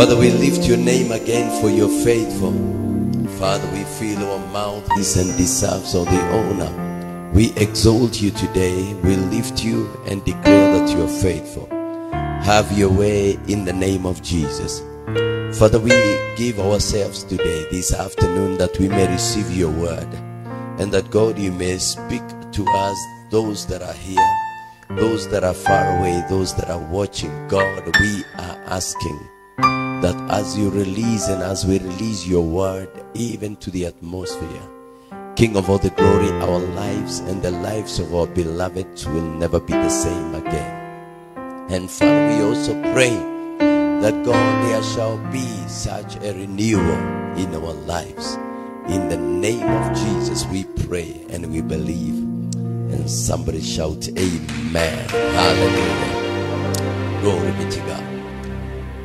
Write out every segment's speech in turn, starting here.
Father, we lift your name again for your faithful. Father, we feel our mouth is and deserves all the honor. We exalt you today. We lift you and declare that you are faithful. Have your way in the name of Jesus. Father, we give ourselves today, this afternoon, that we may receive your word. And that God, you may speak to us, those that are here, those that are far away, those that are watching. God, we are asking that as you release and as we release your word, even to the atmosphere, King of all the glory, our lives and the lives of our beloved will never be the same again. And Father, we also pray that God, there shall be such a renewal in our lives. In the name of Jesus, we pray and we believe. And somebody shout, Amen. Hallelujah. Glory be to God.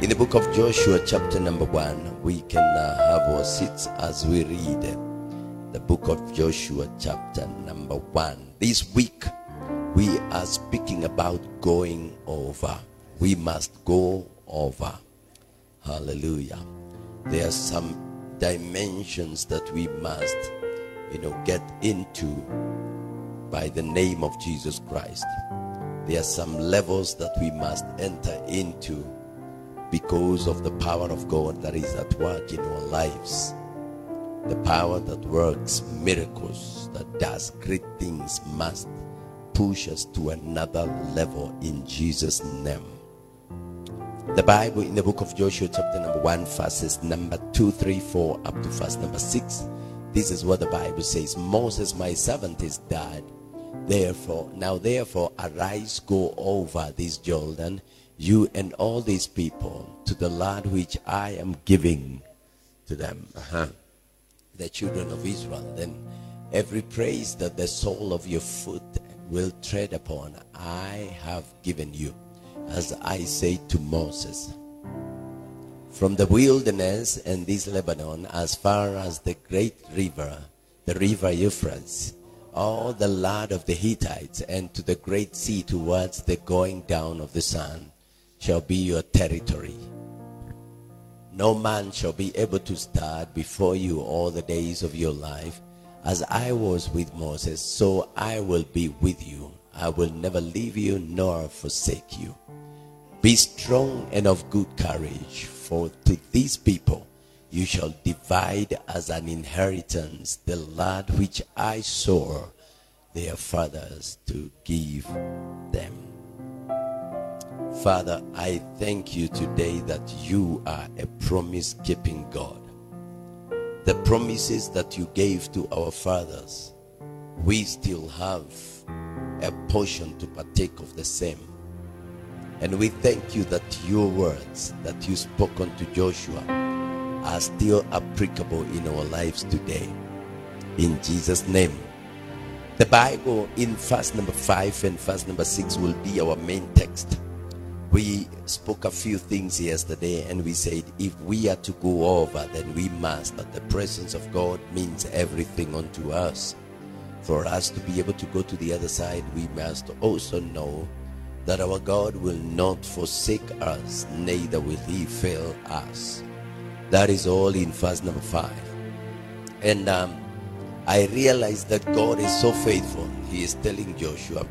In the book of Joshua, chapter number one, we can uh, have our seats as we read the book of Joshua, chapter number one. This week, we are speaking about going over. We must go over. Hallelujah. There are some dimensions that we must, you know, get into by the name of Jesus Christ. There are some levels that we must enter into because of the power of God that is at work in our lives. The power that works miracles, that does great things, must push us to another level in Jesus' name. The Bible in the book of Joshua, chapter number 1, verses number 2, 3, 4, up to verse number 6. This is what the Bible says Moses, my servant, is dead. Therefore, now therefore, arise, go over this Jordan, you and all these people, to the land which I am giving to them. Uh-huh. The children of Israel. Then every praise that the sole of your foot will tread upon, I have given you as I say to Moses. From the wilderness and this Lebanon, as far as the great river, the river Euphrates, all the land of the Hittites, and to the great sea towards the going down of the sun, shall be your territory. No man shall be able to stand before you all the days of your life. As I was with Moses, so I will be with you. I will never leave you nor forsake you. Be strong and of good courage, for to these people you shall divide as an inheritance the land which I swore their fathers to give them. Father, I thank you today that you are a promise keeping God. The promises that you gave to our fathers, we still have a portion to partake of the same. And we thank you that your words that you spoke unto Joshua are still applicable in our lives today. In Jesus' name. The Bible in verse number 5 and verse number 6 will be our main text. We spoke a few things yesterday and we said if we are to go over, then we must. That the presence of God means everything unto us. For us to be able to go to the other side, we must also know that our God will not forsake us, neither will he fail us. That is all in verse number 5. And um, I realized that God is so faithful. He is telling Joshua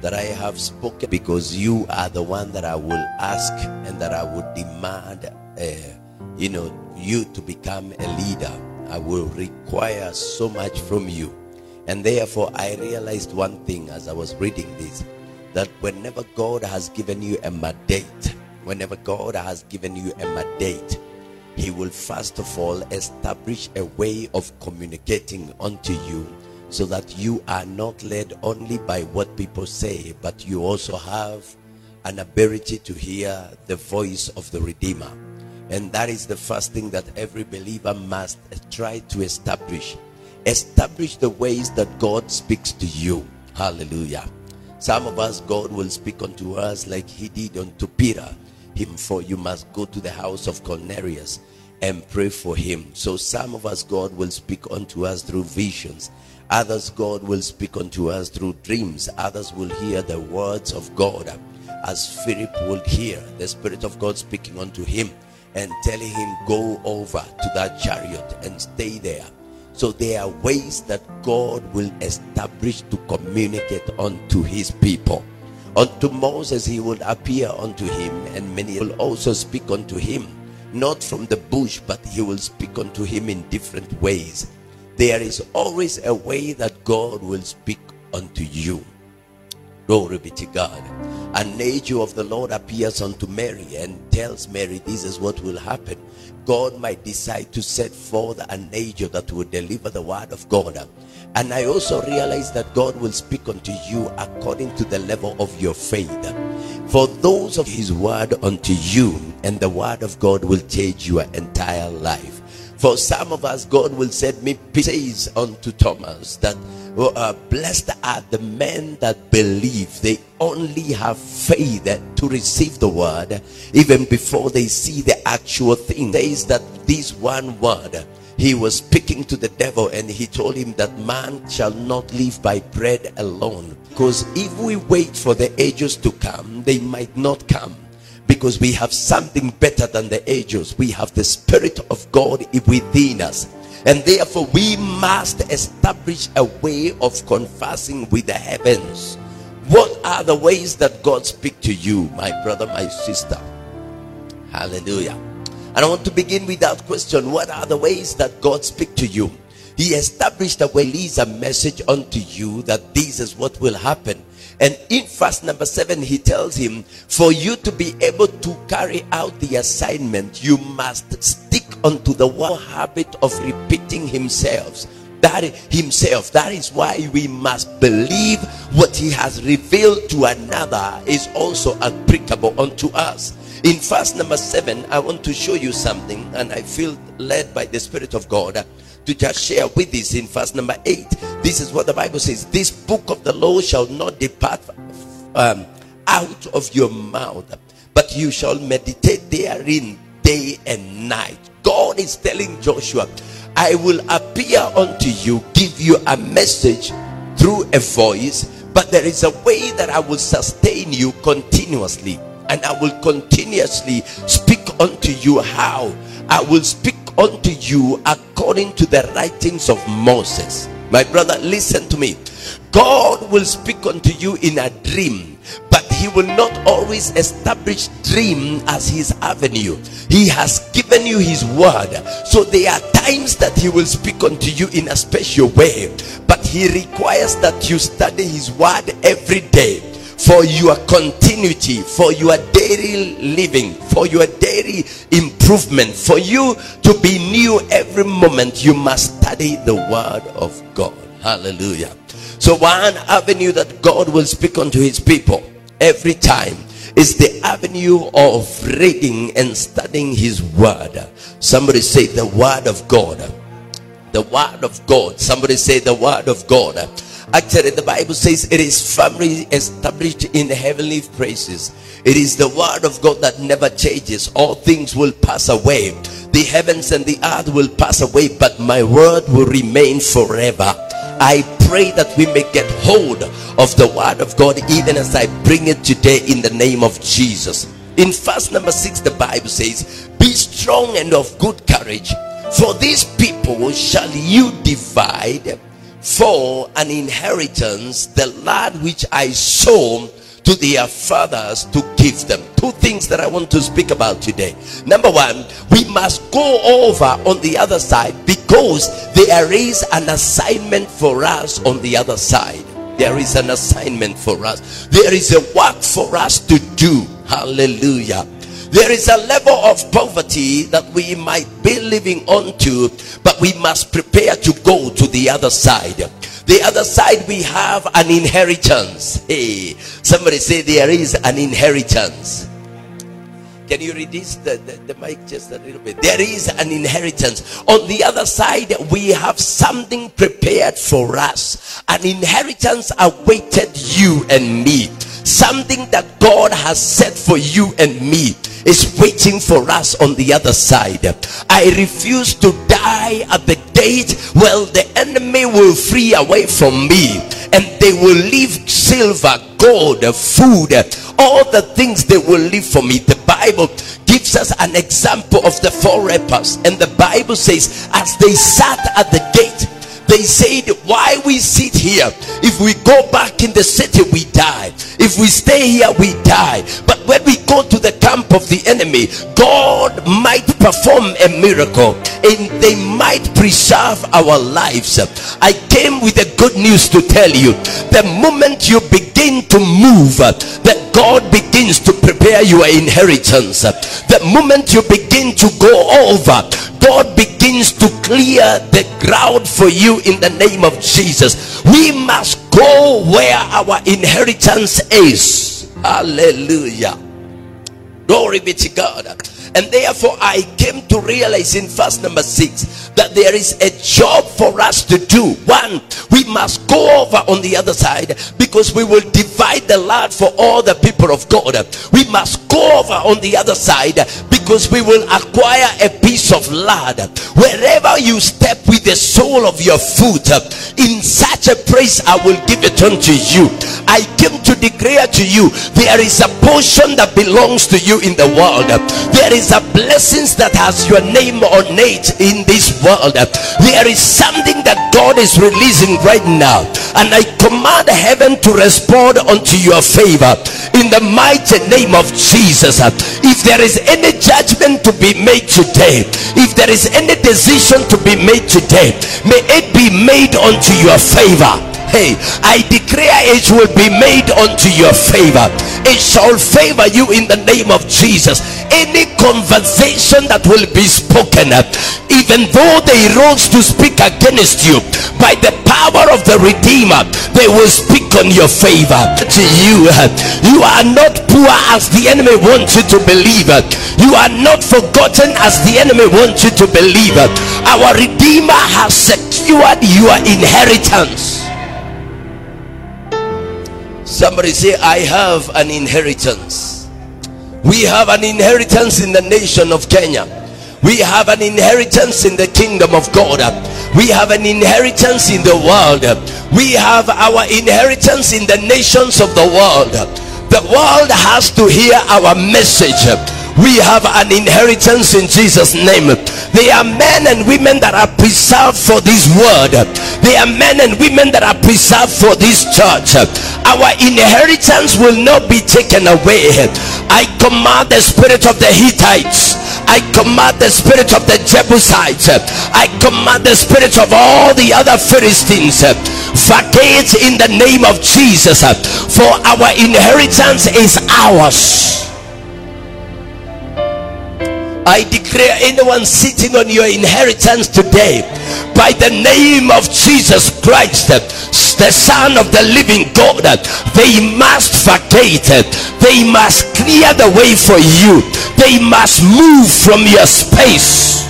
that I have spoken because you are the one that I will ask and that I would demand, uh, you know, you to become a leader. I will require so much from you. And therefore, I realized one thing as I was reading this that whenever God has given you a mandate, whenever God has given you a mandate, He will first of all establish a way of communicating unto you so that you are not led only by what people say, but you also have an ability to hear the voice of the Redeemer. And that is the first thing that every believer must try to establish. Establish the ways that God speaks to you. Hallelujah. Some of us, God will speak unto us like He did unto Peter. Him, for you must go to the house of Cornelius and pray for him. So, some of us, God will speak unto us through visions. Others, God will speak unto us through dreams. Others will hear the words of God as Philip will hear the Spirit of God speaking unto him. and telling him, Go over to that chariot and stay there. So there are ways that God will establish to communicate unto his people. Unto Moses, he will appear unto him, and many will also speak unto him, not from the bush, but he will speak unto him in different ways. There is always a way that God will speak unto you. Glory be to God. An angel of the Lord appears unto Mary and tells Mary this is what will happen. God might decide to set forth an angel that will deliver the word of God. And I also realize that God will speak unto you according to the level of your faith. For those of his word unto you, and the word of God will change your entire life. For some of us, God will send me says unto Thomas that uh, blessed are the men that believe they only have faith to receive the word even before they see the actual thing. Says that this one word he was speaking to the devil and he told him that man shall not live by bread alone. Because if we wait for the ages to come, they might not come. Because we have something better than the angels. We have the Spirit of God within us. And therefore, we must establish a way of conversing with the heavens. What are the ways that God speak to you, my brother, my sister? Hallelujah. And I want to begin with that question. What are the ways that God speak to you? He established a leaves a message unto you that this is what will happen. And in verse number seven, he tells him, For you to be able to carry out the assignment, you must stick unto the one habit of repeating himself. That himself. That is why we must believe what he has revealed to another is also applicable unto us. In verse number seven, I want to show you something, and I feel led by the Spirit of God to just share with this in verse number 8 this is what the bible says. This book of the law shall not depart um, out of your mouth but you shall meditate therein day and night. God is telling joshua i will appear unto you give you a message through a voice but there is a way that i will sustain you continuously and i will continuously speak unto you how? I will speak unto you according to the writings of Moses. My brother, listen to me. God will speak unto you in a dream, but He will not always establish dream as His avenue. He has given you His word, so there are times that He will speak unto you in a special way, but He requires that you study His word every day for your continuity, for your daily living, for your daily for you to be new every moment, you must study the word of God. Hallelujah. So, one avenue that God will speak unto his people every time is the avenue of reading and studying his word. Somebody say the word of God. The word of God. Somebody say the word of God Actually, the Bible says it is firmly established in heavenly places. It is the word of God that never changes. All things will pass away. The heavens and the earth will pass away, but my word will remain forever. I pray that we may get hold of the word of God even as I bring it today in the name of Jesus. In verse number six, the Bible says, Be strong and of good courage, for these people shall you divide for an inheritance the land which I sow to their fathers to give them. Two things that I want to speak about today. Number one, we must go over on the other side because there is an assignment for us on the other side. There is an assignment for us, there is a work for us to do. Hallelujah. There is a level of poverty that we might be living onto, but we must prepare to go to the other side. The other side, we have an inheritance. Hey, somebody say there is an inheritance. Can you reduce the, the, the, mic just a little bit? There is an inheritance. On the other side, we have something prepared for us. An inheritance awaited you and me. Something that God has set for you and me is waiting for us on the other side. I refuse to die at the gate. well the enemy will free away from me and they will leave silver, gold, food, all the things they will leave for me. The Bible gives us an example of the four lepers, and the Bible says, as they sat at the gate, they said, Why we sit here? If we go back in the city, we die. If we stay here, we die. But when we go to the camp of the enemy, God might perform a miracle and they might preserve our lives. I came with the good news to tell you. The moment you begin to move, that God begins to prepare your inheritance. The moment you begin to go over, God begins to clear the ground for you in the name of Jesus. We must go where our inheritance is. Hallelujah. Glory be to God. And therefore, I came to realize in verse number six that there is a job for us to do. One, we must go over on the other side because we will divide the land for all the people of God. We must go over on the other side because we will acquire a piece of land. Wherever you step with the sole of your foot, in such a place I will give it unto you. I came to declare to you there is a portion that belongs to you in the world. There is a blessings that has your name on it in this world. There is something that God is releasing right now, and I command heaven to respond unto your favor in the mighty name of Jesus. If there is any judgment to be made today, if there is any decision to be made today, may it be made unto your favor. Hey, I declare it will be made unto your favor. It shall favor you in the name of Jesus. Any conversation that will be spoken, even though they rose to speak against you, by the power of the Redeemer, they will speak on your favor. To you, you are not poor as the enemy wants you to believe. You are not forgotten as the enemy wants you to believe. Our Redeemer has secured your inheritance. Somebody say, I have an inheritance. We have an inheritance in the nation of Kenya. We have an inheritance in the kingdom of God. We have an inheritance in the world. We have our inheritance in the nations of the world. The world has to hear our message we have an inheritance in Jesus name. They are men and women that are preserved for this word they are men and women that are preserved for this church. Our inheritance will not be taken away. I command the spirit of the Hittites. I command the spirit of the Jebusites. I command the spirit of all the other Philistines. Vacate in the name of Jesus for our inheritance is ours I declare anyone sitting on your inheritance today by the name of Jesus Christ, the Son of the living God, they must vacate, they must clear the way for you, they must move from your space.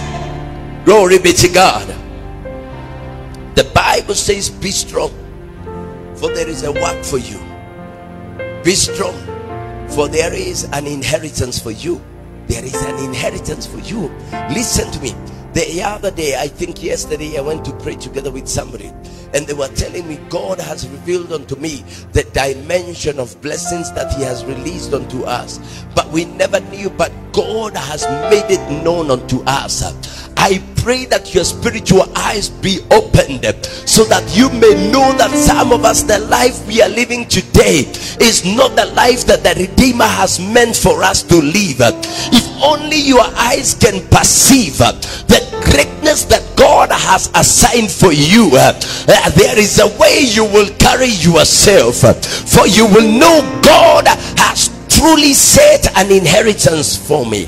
Glory be to God. The Bible says, Be strong, for there is a work for you. Be strong, for there is an inheritance for you there is an inheritance for you. Listen to me. The other day, I think yesterday, I went to pray together with somebody, and they were telling me God has revealed unto me the dimension of blessings that He has released unto us, but we never knew. But God has made it known unto us. I pray that your spiritual eyes be opened so that you may know that some of us, the life we are living today, is not the life that the Redeemer has meant for us to live. If only your eyes can perceive the greatness that God has assigned for you, there is a way you will carry yourself, for you will know God has truly set an inheritance for me.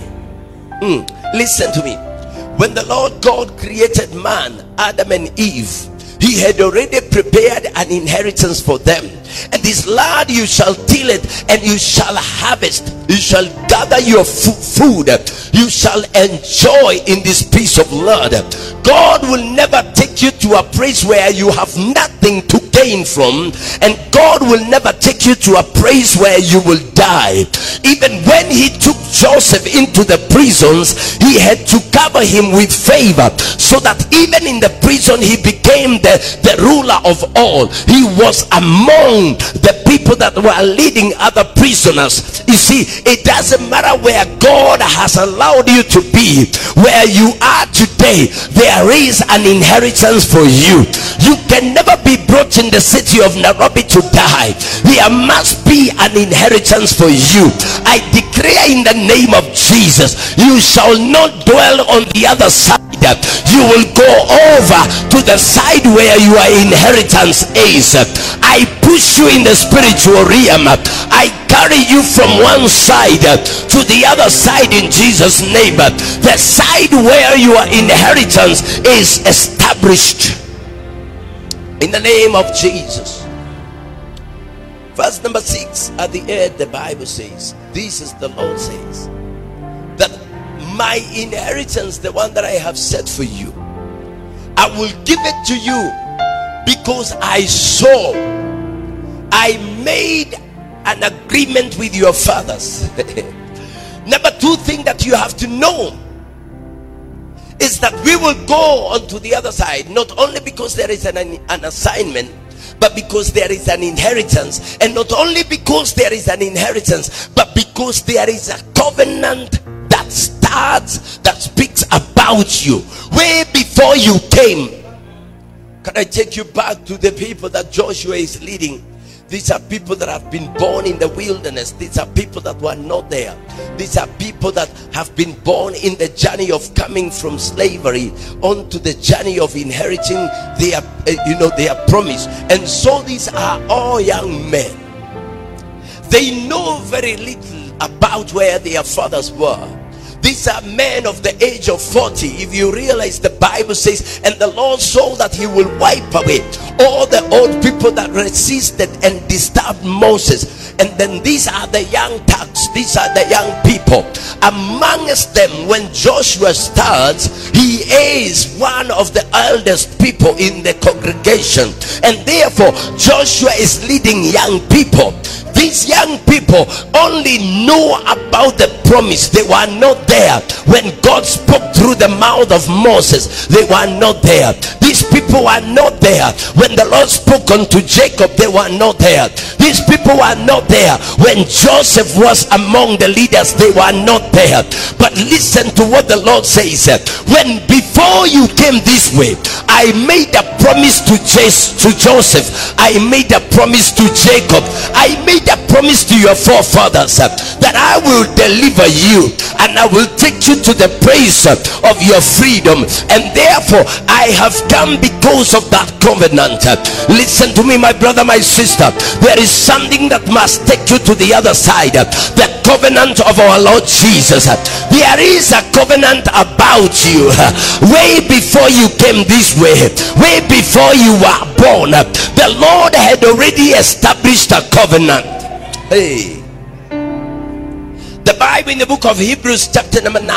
Mm, listen to me when the Lord God created man, Adam and Eve, he had already prepared an inheritance for them. And this land you shall till it and you shall harvest. You shall gather your food. You shall enjoy in this piece of land. God will never take you to a place where you have nothing to ordained from, and God will never take you to a place where you will die. Even when He took Joseph into the prisons, He had to cover him with favor so that even in the prison he became the, the ruler of all. He was among the people that were leading other prisoners. You see, it doesn't matter where God has allowed you to be, where you are today, there is an inheritance for you. You can never be brought in the city of Nairobi to die. There must be an inheritance for you. I declare in the name of Jesus, you shall not dwell on the other side. You will go over to the side where your inheritance is. I push you in the spiritual realm. I carry you from one side to the other side in Jesus' name. The side where your inheritance is established. In the name of Jesus. Verse number six at the end, the Bible says, This is the Lord says that my inheritance, the one that I have set for you, I will give it to you because I saw, I made an agreement with your fathers. Number two thing that you have to know is that we will go on to the other side, not only because there is an, an assignment, but because there is an inheritance, and not only because there is an inheritance, but because there is a covenant that starts, that speaks about you way before you came. Can I take you back to the people that Joshua is leading? These are people that have been born in the wilderness. These are people that were not there. These are people that have been born in the journey of coming from slavery onto the journey of inheriting their, uh, you know, their promise. And so these are all young men. They know very little about where their fathers were these are men of the age of 40. If you realize the Bible says, and the Lord saw that he will wipe away all the old people that resisted and disturbed Moses. And then these are the young thugs, these are the young people. Amongst them, when Joshua starts, he is one of the eldest people in the congregation, and therefore, Joshua is leading young people these young people only know about the promise. They were not there. When god spoke through the mouth of moses they were not there. These people were not there. When the lord spoke unto jacob they were not there. These people were not there. When joseph was among the leaders they were not there. But listen to what the lord says. When before you came this way i made a promise to, to joseph. I made a promise to jacob. I made a promise to your forefathers uh, that I will deliver you and I will take you to the place uh, of your freedom. And therefore I have come because of that covenant. Uh, listen to me my brother my sister. There is something that must take you to the other side the covenant of our Lord Jesus. There is a covenant about you way before you came this way way before you were born. The Lord had already established a covenant Hey. The Bible in the book of Hebrews, chapter number 9,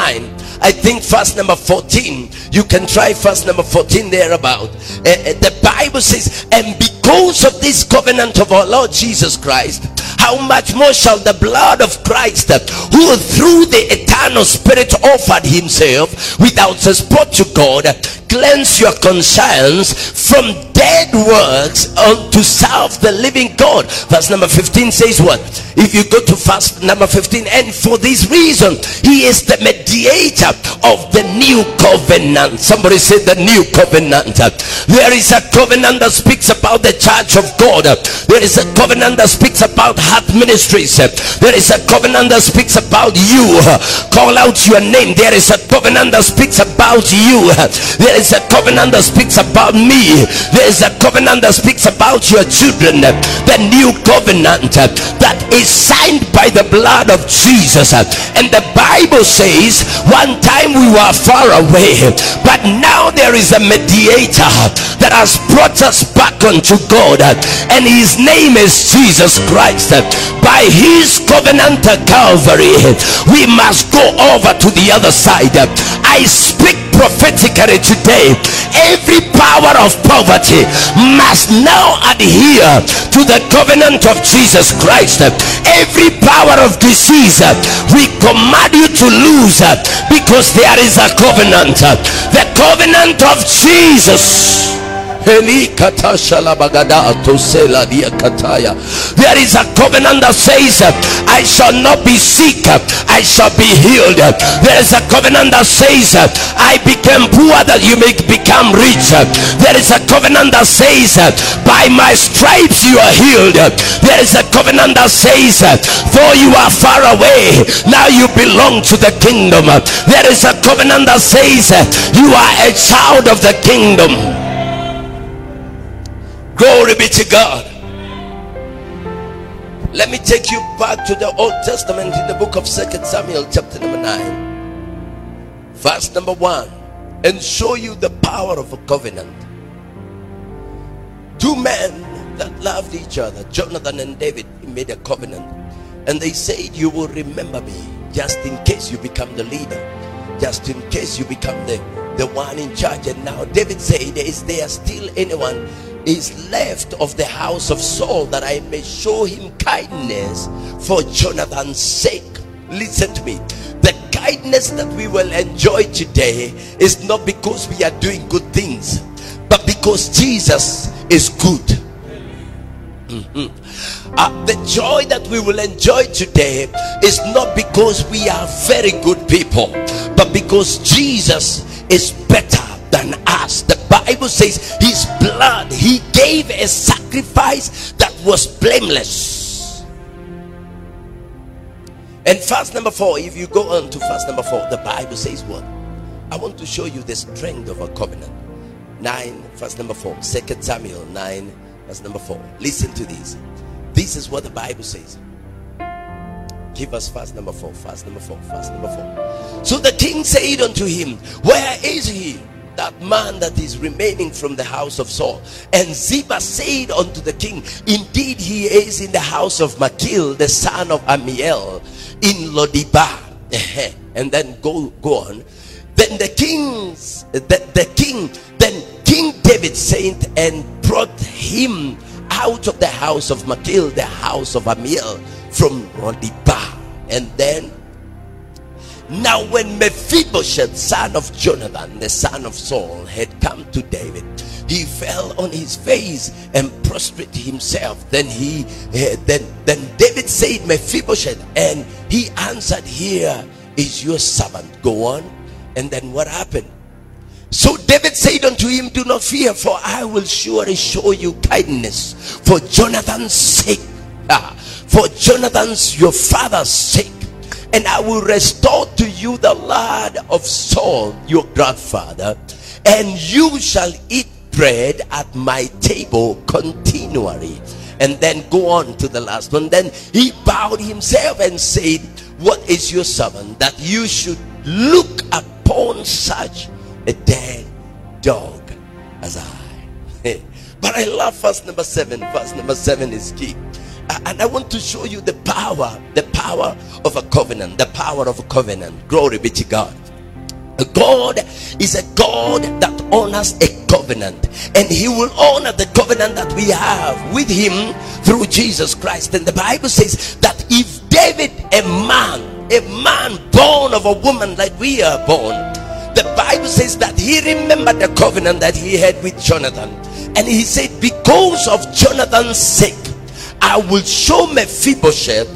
I think verse number 14. You can try verse number 14 thereabout. Uh, the Bible says, And because of this covenant of our Lord Jesus Christ, how much more shall the blood of Christ, who through the eternal Spirit offered himself without spot to God, cleanse your conscience from dead works unto serve the living God. Verse number 15 says what? If you go to verse number 15, and for this reason, he is the mediator of the new covenant. Somebody said the new covenant. There is a covenant that speaks about the church of God. There is a covenant that speaks about heart ministries. There is a covenant that speaks about you. Call out your name. There is a covenant that speaks about you. There is a covenant that speaks about me there is a covenant that speaks about your children. The new covenant that is signed by the blood of jesus. And the bible says one time we were far away but now there is a mediator that has brought us back unto god. And his name is jesus christ. By his covenant calvary we must go over to the other side. I speak prophetically today every power of poverty must now adhere to the covenant of Jesus Christ. Every power of disease we command you to lose because there is a covenant, the covenant of Jesus. There is a covenant that says, I shall not be sick, I shall be healed. There is a covenant that says, I became poor that you may become rich. There is a covenant that says, by my stripes you are healed. There is a covenant that says, though you are far away, now you belong to the kingdom. There is a covenant that says, you are a child of the kingdom. Glory be to God. Let me take you back to the Old Testament in the book of Second Samuel, chapter number 9, verse number 1, and show you the power of a covenant. Two men that loved each other, Jonathan and David, made a covenant, and they said, You will remember me just in case you become the leader, just in case you become the, the one in charge. And now David said, Is there still anyone? Is left of the house of Saul that I may show him kindness for Jonathan's sake. Listen to me. The kindness that we will enjoy today is not because we are doing good things, but because Jesus is good. Mm-hmm. Uh, the joy that we will enjoy today is not because we are very good people, but because Jesus is better than us. Bible says his blood, he gave a sacrifice that was blameless. And fast number four, if you go on to fast number four, the Bible says what? I want to show you the strength of a covenant. Nine, verse number four, Second Samuel 9, verse number four. Listen to this. This is what the Bible says. Give us fast number four, fast number four, fast number four. So the king said unto him, Where is he? That man that is remaining from the house of Saul. And Ziba said unto the king, Indeed, he is in the house of Machir, the son of Ammiel, in Lodibar. and then go go on. Then the kings, the, the king, then King David sent and brought him out of the house of Machir, the house of Ammiel, from Lodibar. And then now, when Mephibosheth, son of Jonathan, the son of Saul, had come to David, he fell on his face and prostrated himself. Then he, uh, then, then David said, Mephibosheth, and he answered, Here is your servant. Go on. And then what happened? So David said unto him, Do not fear, for I will surely show you kindness for Jonathan's sake. Ah, for Jonathan's your father's sake and I will restore to you the land of Saul, your grandfather, and you shall eat bread at my table continually. And then go on to the last one. Then he bowed himself and said, What is your servant that you should look upon such a dead dog as I? but I love verse number seven. Verse number seven is key and I want to show you the power, the power of a covenant, the power of a covenant. Glory be to God. God is a God that honors a covenant, and He will honor the covenant that we have with Him through Jesus Christ. And the Bible says that if David, a man, a man born of a woman like we are born, the Bible says that he remembered the covenant that he had with Jonathan, and he said, Because of Jonathan's sake, I will show Mephibosheth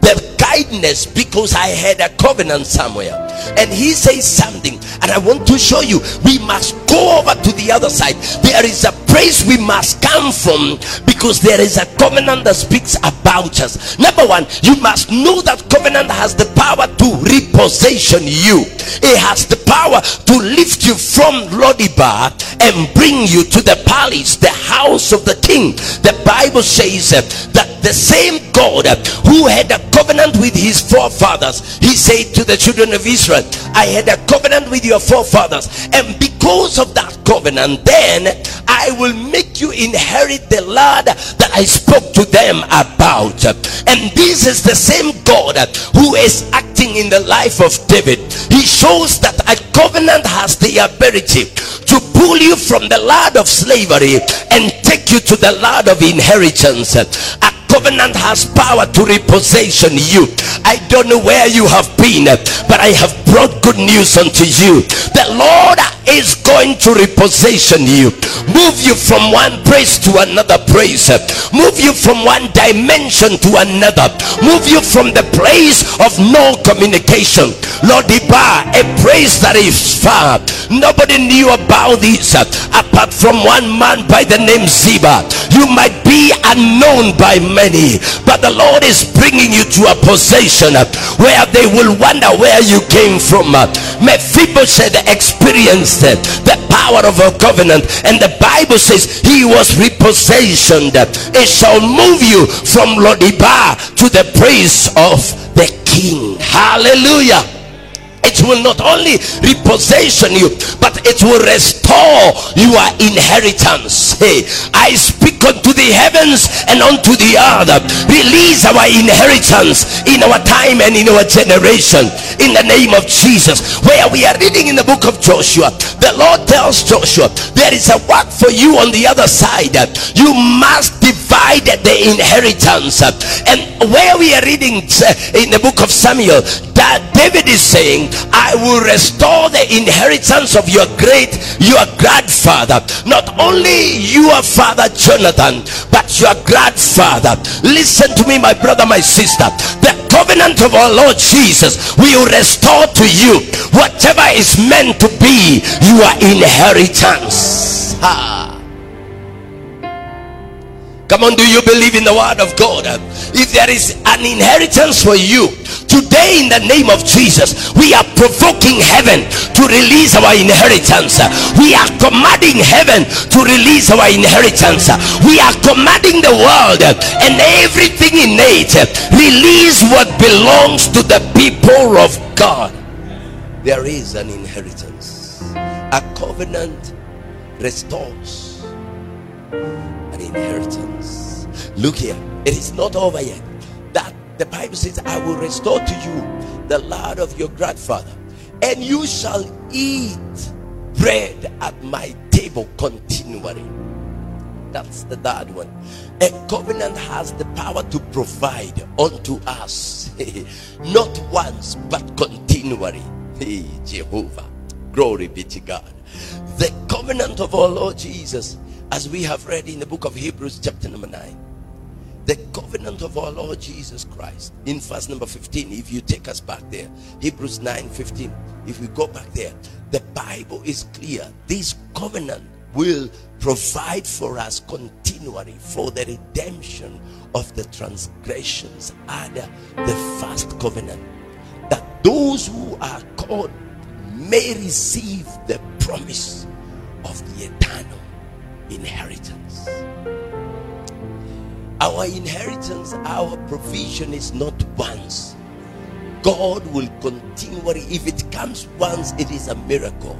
the kindness because I had a covenant somewhere. And he says something, and I want to show you we must over to the other side. There is a place we must come from because there is a covenant that speaks about us. Number one, you must know that covenant has the power to repossession you, it has the power to lift you from Lodibar and bring you to the palace, the house of the king. The Bible says that the same God who had a covenant with his forefathers, he said to the children of Israel, I had a covenant with your forefathers, and because because of that covenant, then I will make you inherit the land that I spoke to them about. And this is the same God who is acting in the life of David. He shows that a covenant has the ability to pull you from the land of slavery and take you to the land of inheritance. A covenant has power to repossession you. I don't know where you have been, but I have brought good news unto you. The Lord is going to repossession you, move you from one place to another praise, move you from one dimension to another, move you from the place of no communication. Lodibar, a praise that is far. Nobody knew about this apart from one man by the name Ziba. You might be unknown by many, but the Lord is bringing you to a position where they will wonder where you came from. Mephibosheth experienced the power of a covenant, and the Bible says he was repossessioned. It shall move you from Lodibar to the praise of the King. Hallelujah it will not only repossession you but it will restore your inheritance. Hey i speak unto the heavens and unto the earth. Release our inheritance in our time and in our generation. In the name of jesus. Where we are reading in the book of joshua the lord tells joshua there is a work for you on the other side. You must divide the inheritance and where we are reading uh, in the book of samuel that david is saying I will restore the inheritance of your great, your grandfather. Not only your father Jonathan, but your grandfather. Listen to me, my brother, my sister. The covenant of our Lord Jesus will restore to you whatever is meant to be your inheritance. Ha. Come on, do you believe in the word of God? If there is an inheritance for you today, in the name of Jesus, we are provoking heaven to release our inheritance. We are commanding heaven to release our inheritance. We are commanding the world and everything in it release what belongs to the people of God. There is an inheritance, a covenant restores an inheritance. Look here, it is not over yet. That the Bible says, I will restore to you the land of your grandfather, and you shall eat bread at my table continually. That's the third one. A covenant has the power to provide unto us, not once but continually. Jehovah, glory be to God. The covenant of our Lord Jesus as we have read in the book of Hebrews, chapter number 9. The covenant of our Lord Jesus Christ in verse number 15. If you take us back there, Hebrews 9 15. If we go back there, the Bible is clear. This covenant will provide for us continually for the redemption of the transgressions under the first covenant. That those who are called may receive the promise of the eternal inheritance. Our inheritance, our provision is not once. God will continually, if it comes once, it is a miracle.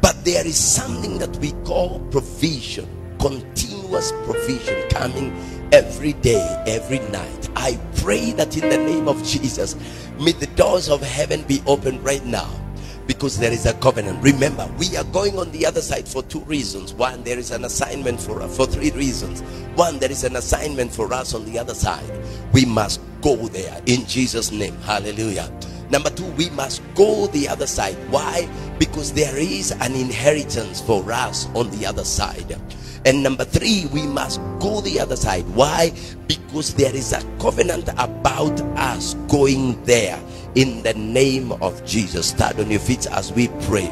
But there is something that we call provision, continuous provision coming every day, every night. I pray that in the name of Jesus, may the doors of heaven be open right now because there is a covenant. Remember we are going on the other side for two reasons. One there is an assignment for us for three reasons. One there is an assignment for us on the other side. We must go there in jesus name. Hallelujah. Number two we must go the other side. Why? Because there is an inheritance for us on the other side. And number three, we must go the other side. Why? Because there is a covenant about us going there in the name of Jesus. Start on your feet as we pray.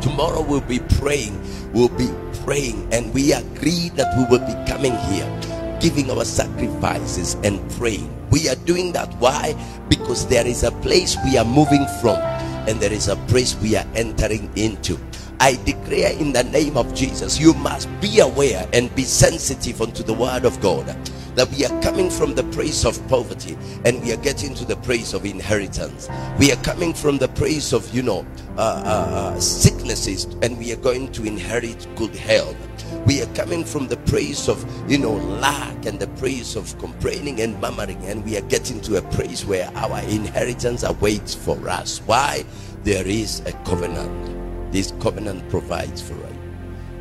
Tomorrow we'll be praying. We'll be praying, and we agree that we will be coming here, giving our sacrifices and praying. We are doing that. Why? Because there is a place we are moving from, and there is a place we are entering into. I declare in the name of Jesus, you must be aware and be sensitive unto the word of God. that we are coming from the praise of poverty and we are getting to the praise of inheritance. We are coming from the praise of, you know, uh, uh, uh, sicknesses and we are going to inherit good health. We are coming from the praise of, you know, lack and the praise of complaining and murmuring, and we are getting to a place where our inheritance awaits for us. Why? There is a covenant. This covenant provides for us.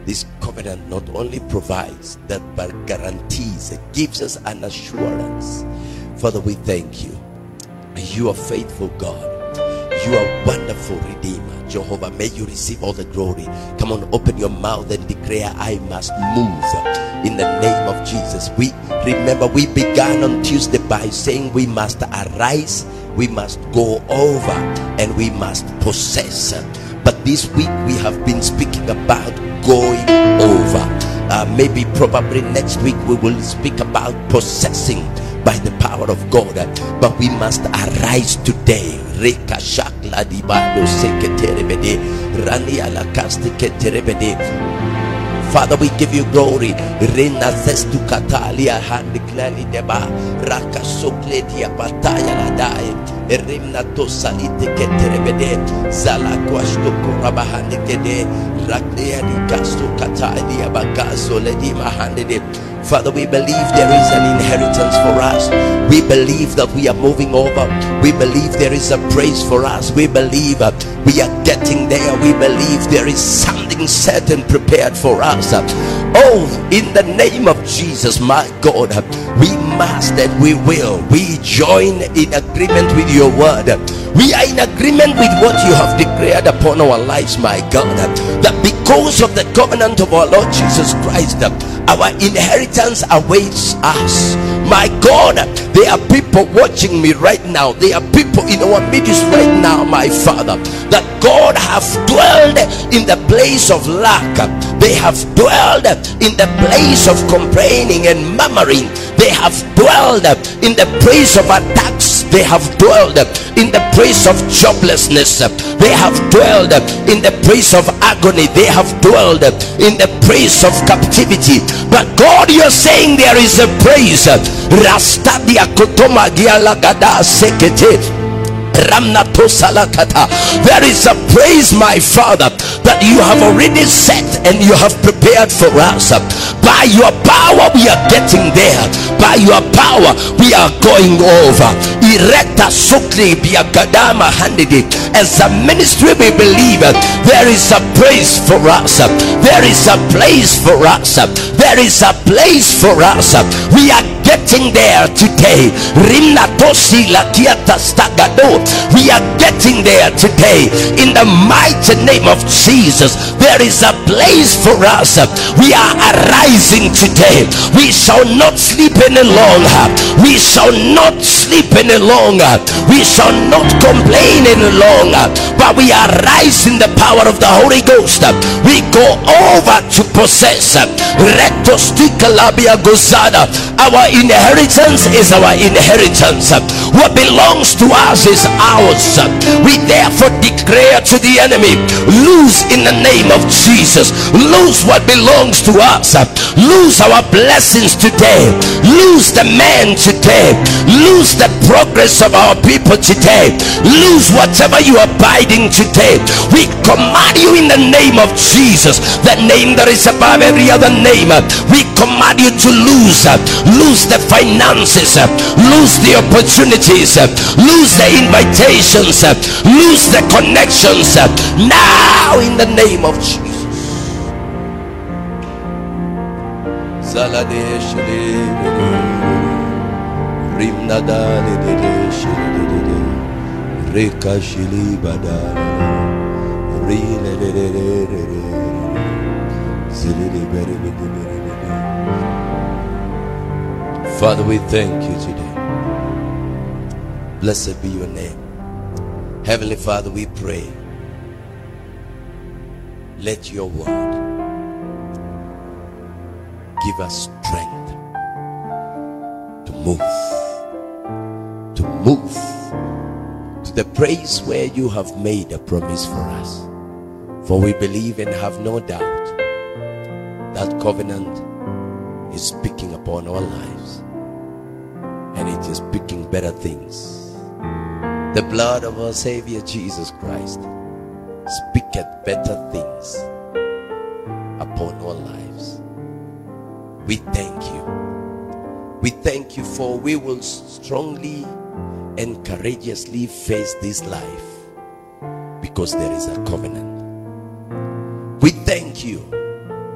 This covenant not only provides that, but guarantees, it gives us an assurance. Father, we thank you. You are faithful, God. You are wonderful, Redeemer. Jehovah, may you receive all the glory. Come on, open your mouth and declare, I must move in the name of Jesus. We remember we began on Tuesday by saying we must arise, we must go over, and we must possess. But this week we have been speaking about going over. Uh, maybe probably next week we will speak about possessing by the power of God. But we must arise today. Rani ala. Father, we give you glory. Rena zestu katalia hand klani deba. Raka sokletia pataya ladai. Erimna to salite keterebede. Zala kwashto korabahande kede. Rakdea di kasto katalia bagazo ledi mahandede. Father, we believe there is an inheritance for us. We believe that we are moving over. We believe there is a praise for us. We believe uh, we are getting there. We believe there is something and prepared for us. Oh, in the name of Jesus, my God, we must and we will. We join in agreement with your word. We are in agreement with what you have declared upon our lives, my God. That because of the covenant of our Lord Jesus Christ, our inheritance awaits us. My God, there are people watching me right now. There are people in our midst right now, my Father, that God have dwelled in the place of lack. They have dwelled in the place of complaining and murmuring. They have dwelled in the place of attacks. They have dwelled in the place of joblessness. They have dwelled in the place of agony. They have dwelled in the place of captivity. But God, you're saying there is a praise. Rastadia. There is a praise, my Father, that you have already set and you have prepared for us. By your power, we are getting there. By your power, we are going over. Erecta sukli biagadama handed As a ministry, we believe uh, there is a place for us. Uh, there is a place for us. Uh, there is a place for us. We are getting there today. We are getting there today in the mighty name of Jesus. There is a place for us. We are arising today. We shall not sleep any longer. We shall not sleep any longer. We shall not complain any longer. But we are rising the power of the Holy Ghost. We go over to possess. Our inheritance is our inheritance. What belongs to us is ours. We therefore declare to the enemy, lose in the name of Jesus. Lose what belongs to us. Lose our blessings today. Lose the man today. Lose the progress of our people today. Lose whatever you are biding today. We command you in the name of Jesus, the name that is above every other name. We command you to lose. Lose the finances. Lose the opportunities. Lose the invitations lose the connections now in the name of Jesus. Father, we thank you today. Blessed be your name. Heavenly Father, we pray. Let your word give us strength to move, to move to the place where you have made a promise for us. For we believe and have no doubt that covenant is speaking upon our lives. and it is speaking better things. The blood of our Savior Jesus Christ speaketh better things upon our lives. We thank you. We thank you for we will strongly and courageously face this life because there is a covenant. We thank you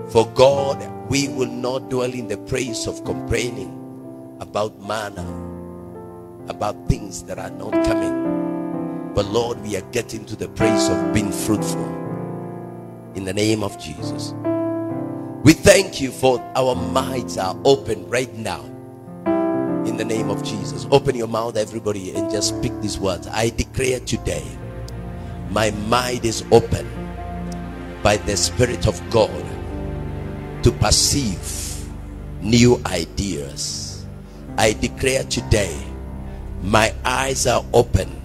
for God. We will not dwell in the praise of complaining about manna, about things that are not coming. But Lord, we are getting to the praise of being fruitful in the name of Jesus. We thank you for our minds are open right now in the name of Jesus. Open your mouth, everybody, and just speak these words. I declare today, my mind is open by the Spirit of God to perceive new ideas. I declare today, my eyes are open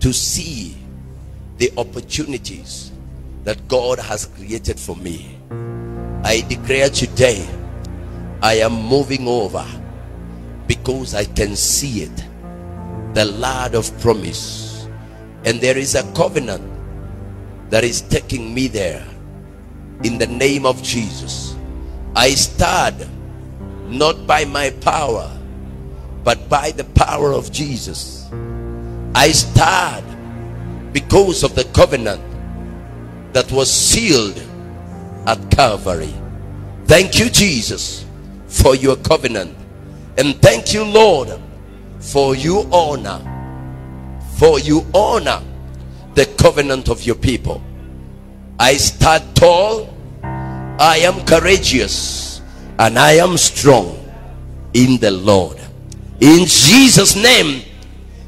to see the opportunities that God has created for me. I declare today, I am moving over because I can see it. The land of promise. And there is a covenant that is taking me there. In the name of Jesus. I stand not by my power, but by the power of Jesus. I stand because of the covenant that was sealed at Calvary. Thank you, Jesus, for your covenant. And thank you, Lord, for you honor, for you honor the covenant of your people. I stand tall, I am courageous, and I am strong in the Lord. In Jesus' name,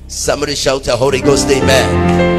somebody shout a Holy Ghost, Amen.